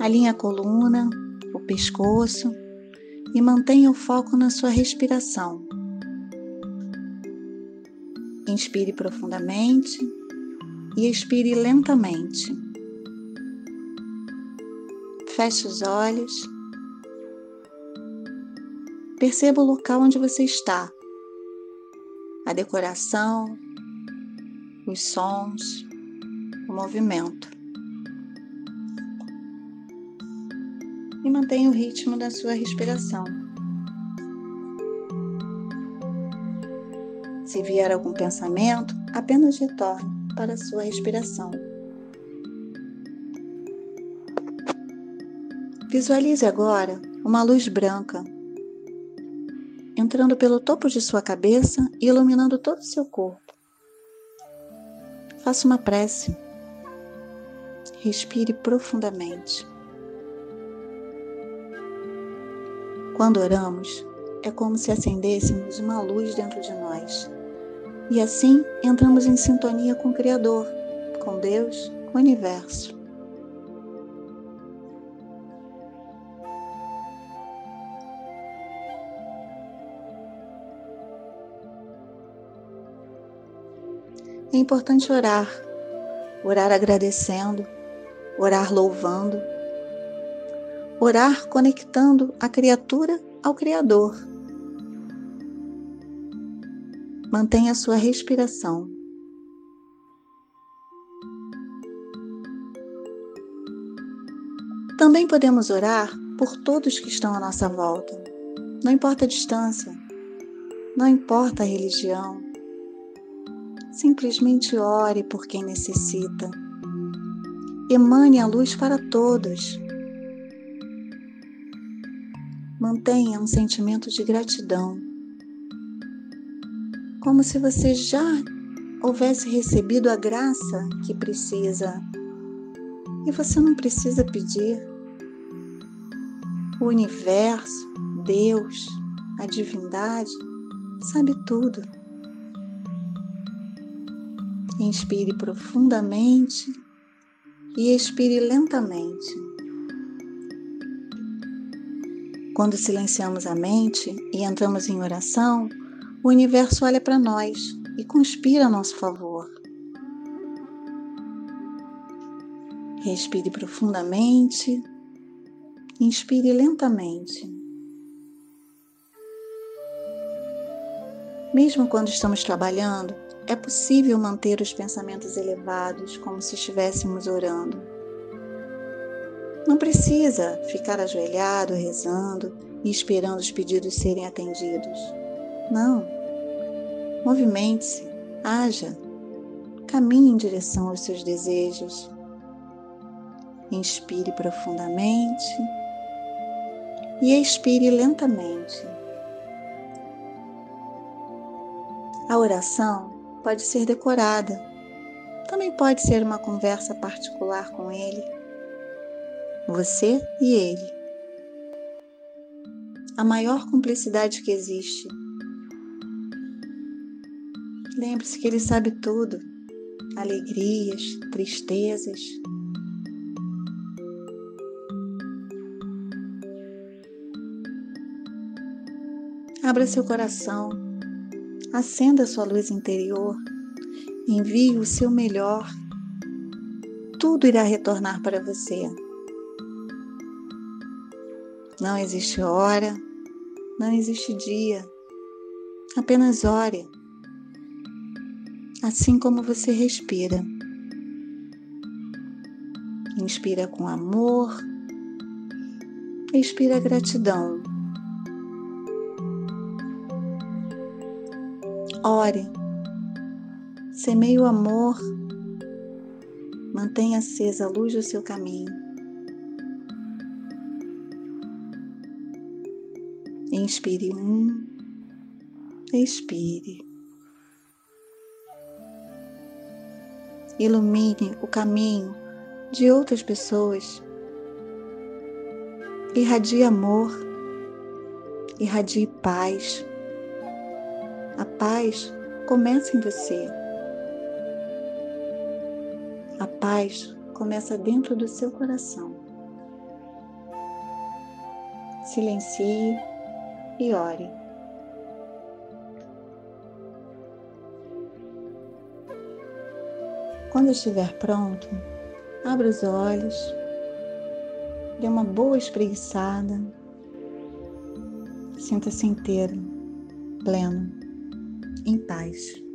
Alinhe a coluna, o pescoço e mantenha o foco na sua respiração. Inspire profundamente e expire lentamente. Feche os olhos. Perceba o local onde você está, a decoração, os sons, o movimento. E mantenha o ritmo da sua respiração. Se vier algum pensamento, apenas retorne para a sua respiração. Visualize agora uma luz branca entrando pelo topo de sua cabeça e iluminando todo o seu corpo. Faça uma prece. Respire profundamente. Quando oramos, é como se acendêssemos uma luz dentro de nós. E assim entramos em sintonia com o Criador, com Deus, com o universo. É importante orar, orar agradecendo, orar louvando, orar conectando a criatura ao Criador. Mantenha sua respiração. Também podemos orar por todos que estão à nossa volta. Não importa a distância, não importa a religião, Simplesmente ore por quem necessita. Emane a luz para todos. Mantenha um sentimento de gratidão, como se você já houvesse recebido a graça que precisa e você não precisa pedir. O universo, Deus, a divindade, sabe tudo. Inspire profundamente e expire lentamente. Quando silenciamos a mente e entramos em oração, o universo olha para nós e conspira a nosso favor. Respire profundamente, inspire lentamente. Mesmo quando estamos trabalhando, é possível manter os pensamentos elevados como se estivéssemos orando. Não precisa ficar ajoelhado, rezando e esperando os pedidos serem atendidos. Não. Movimente-se, haja, caminhe em direção aos seus desejos. Inspire profundamente e expire lentamente. A oração pode ser decorada. Também pode ser uma conversa particular com ele, você e ele. A maior cumplicidade que existe. Lembre-se que ele sabe tudo: alegrias, tristezas. Abra seu coração Acenda sua luz interior, envie o seu melhor. Tudo irá retornar para você. Não existe hora, não existe dia. Apenas ore. Assim como você respira. Inspira com amor, expira gratidão. Ore, semeie o amor, mantenha acesa a luz do seu caminho. Inspire um, expire. Ilumine o caminho de outras pessoas. Irradie amor, irradie paz. A paz começa em você. A paz começa dentro do seu coração. silencie e ore. Quando estiver pronto, abra os olhos, dê uma boa espreguiçada, sinta-se inteiro, pleno, em paz.